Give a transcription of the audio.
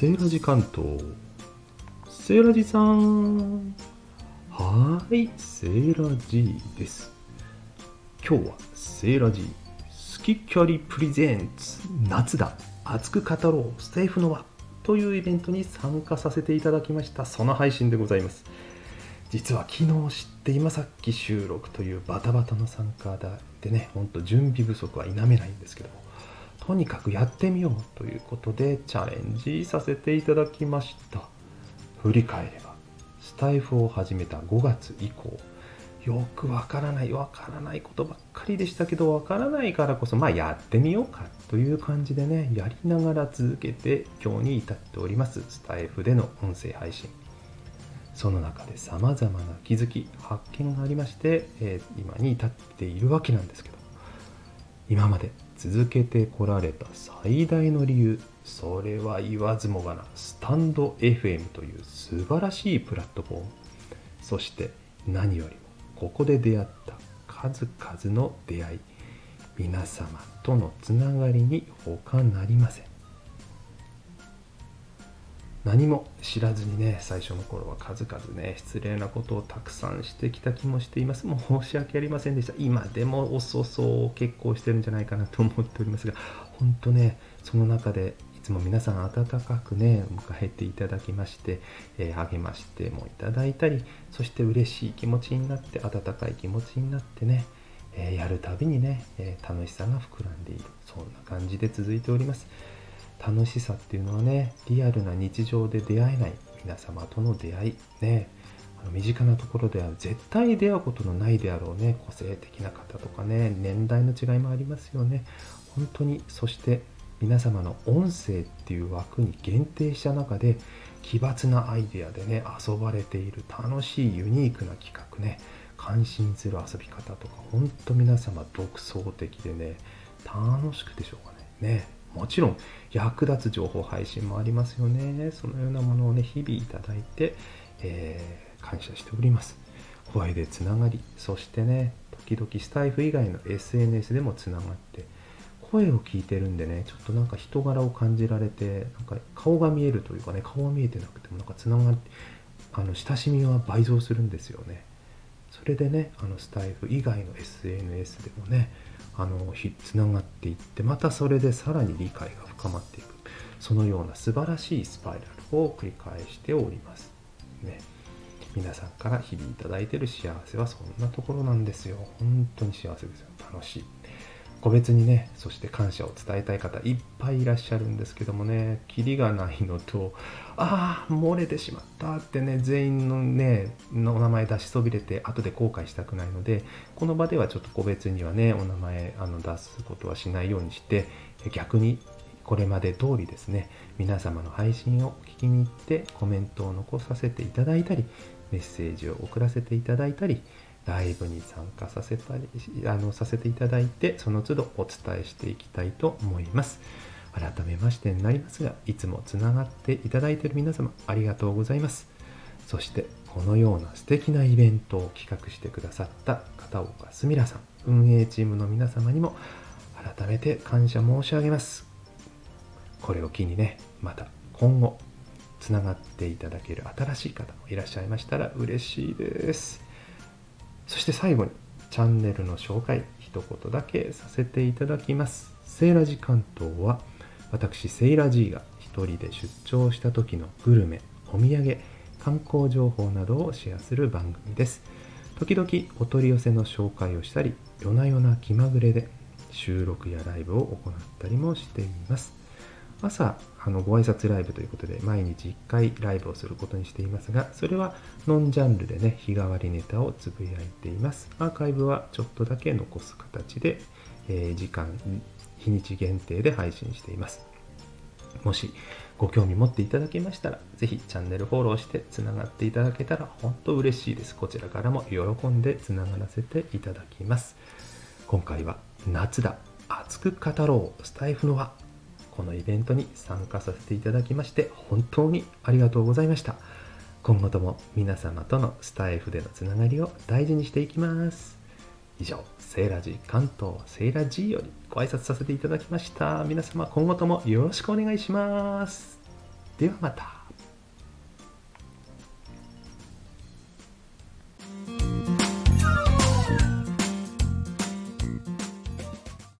セーラジ関東セーラジさん。はいセーラジです。今日はセーラジスキキャリプレゼンツ夏だ。熱く語ろう。ステイフの輪というイベントに参加させていただきました。その配信でございます。実は昨日知って今さっき収録というバタバタの参加でねほんと準備不足は否めないんですけども。とにかくやってみようということでチャレンジさせていただきました。振り返ればスタイフを始めた5月以降よくわからないわからないことばっかりでしたけどわからないからこそまあやってみようかという感じでねやりながら続けて今日に至っておりますスタイフでの音声配信。その中でさまざまな気づき発見がありまして、えー、今に至っているわけなんですけど今まで続けてこられた最大の理由それは言わずもがなスタンド FM という素晴らしいプラットフォームそして何よりもここで出会った数々の出会い皆様とのつながりに他なりません。何も知らずにね最初の頃は数々ね失礼なことをたくさんしてきた気もしています。もう申し訳ありませんでした。今でも遅そう結構してるんじゃないかなと思っておりますが本当ねその中でいつも皆さん温かくね迎えていただきまして、えー、励ましてもいただいたりそして嬉しい気持ちになって温かい気持ちになってねえー、やるたびにね、えー、楽しさが膨らんでいる。そんな感じで続いております。楽しさっていうのはねリアルな日常で出会えない皆様との出会いねあの身近なところでは絶対出会うことのないであろうね個性的な方とかね年代の違いもありますよね。本当にそして皆様の音声っていう枠に限定した中で奇抜なアイデアでね遊ばれている楽しいユニークな企画ね感心する遊び方とか本当皆様独創的でね楽しくてしょうがないね。もちろん役立つ情報配信もありますよね。そのようなものをね、日々いただいて、えー、感謝しております。声でつながり、そしてね、時々スタイフ以外の SNS でもつながって、声を聞いてるんでね、ちょっとなんか人柄を感じられて、なんか顔が見えるというかね、顔は見えてなくてもなんかつながって、あの親しみは倍増するんですよね。それでね、あのスタイフ以外の SNS でもね、あのつながっていってまたそれでさらに理解が深まっていくそのような素晴らしいスパイラルを繰り返しております。ね、皆さんから日々いただいてる幸せはそんなところなんですよ。本当に幸せですよ。楽しい。個別にね、そして感謝を伝えたい方いっぱいいらっしゃるんですけどもね、キリがないのと、ああ、漏れてしまったってね、全員のね、のお名前出しそびれて、後で後悔したくないので、この場ではちょっと個別にはね、お名前あの出すことはしないようにして、逆にこれまで通りですね、皆様の配信を聞きに行ってコメントを残させていただいたり、メッセージを送らせていただいたり、ライブに参加させたりあのさせていただいてその都度お伝えしていきたいと思います。改めましてになりますがいつもつながっていただいている皆様ありがとうございます。そしてこのような素敵なイベントを企画してくださった片岡すみらさん運営チームの皆様にも改めて感謝申し上げます。これを機にねまた今後つながっていただける新しい方もいらっしゃいましたら嬉しいです。そして最後にチャンネルの紹介一言だけさせていただきます。セーラジ関東は私セイラ G が一人で出張した時のグルメお土産観光情報などをシェアする番組です。時々お取り寄せの紹介をしたり夜な夜な気まぐれで収録やライブを行ったりもしています。朝あのご挨拶ライブということで毎日1回ライブをすることにしていますがそれはノンジャンルでね日替わりネタをつぶやいています。アーカイブはちょっとだけ残す形で、えー、時間日にち限定で配信しています。もしご興味持っていただけましたらぜひチャンネルフォローしてつながっていただけたら本当嬉しいです。こちらからも喜んでつながらせていただきます。今回は夏だ。熱く語ろう。スタイフの輪。このイベントに参加させていただきまして本当にありがとうございました。今後とも皆様とのスタイフでのつながりを大事にしていきます。以上セーラジ関東セーラジよりご挨拶させていただきました。皆様今後ともよろしくお願いします。ではまた。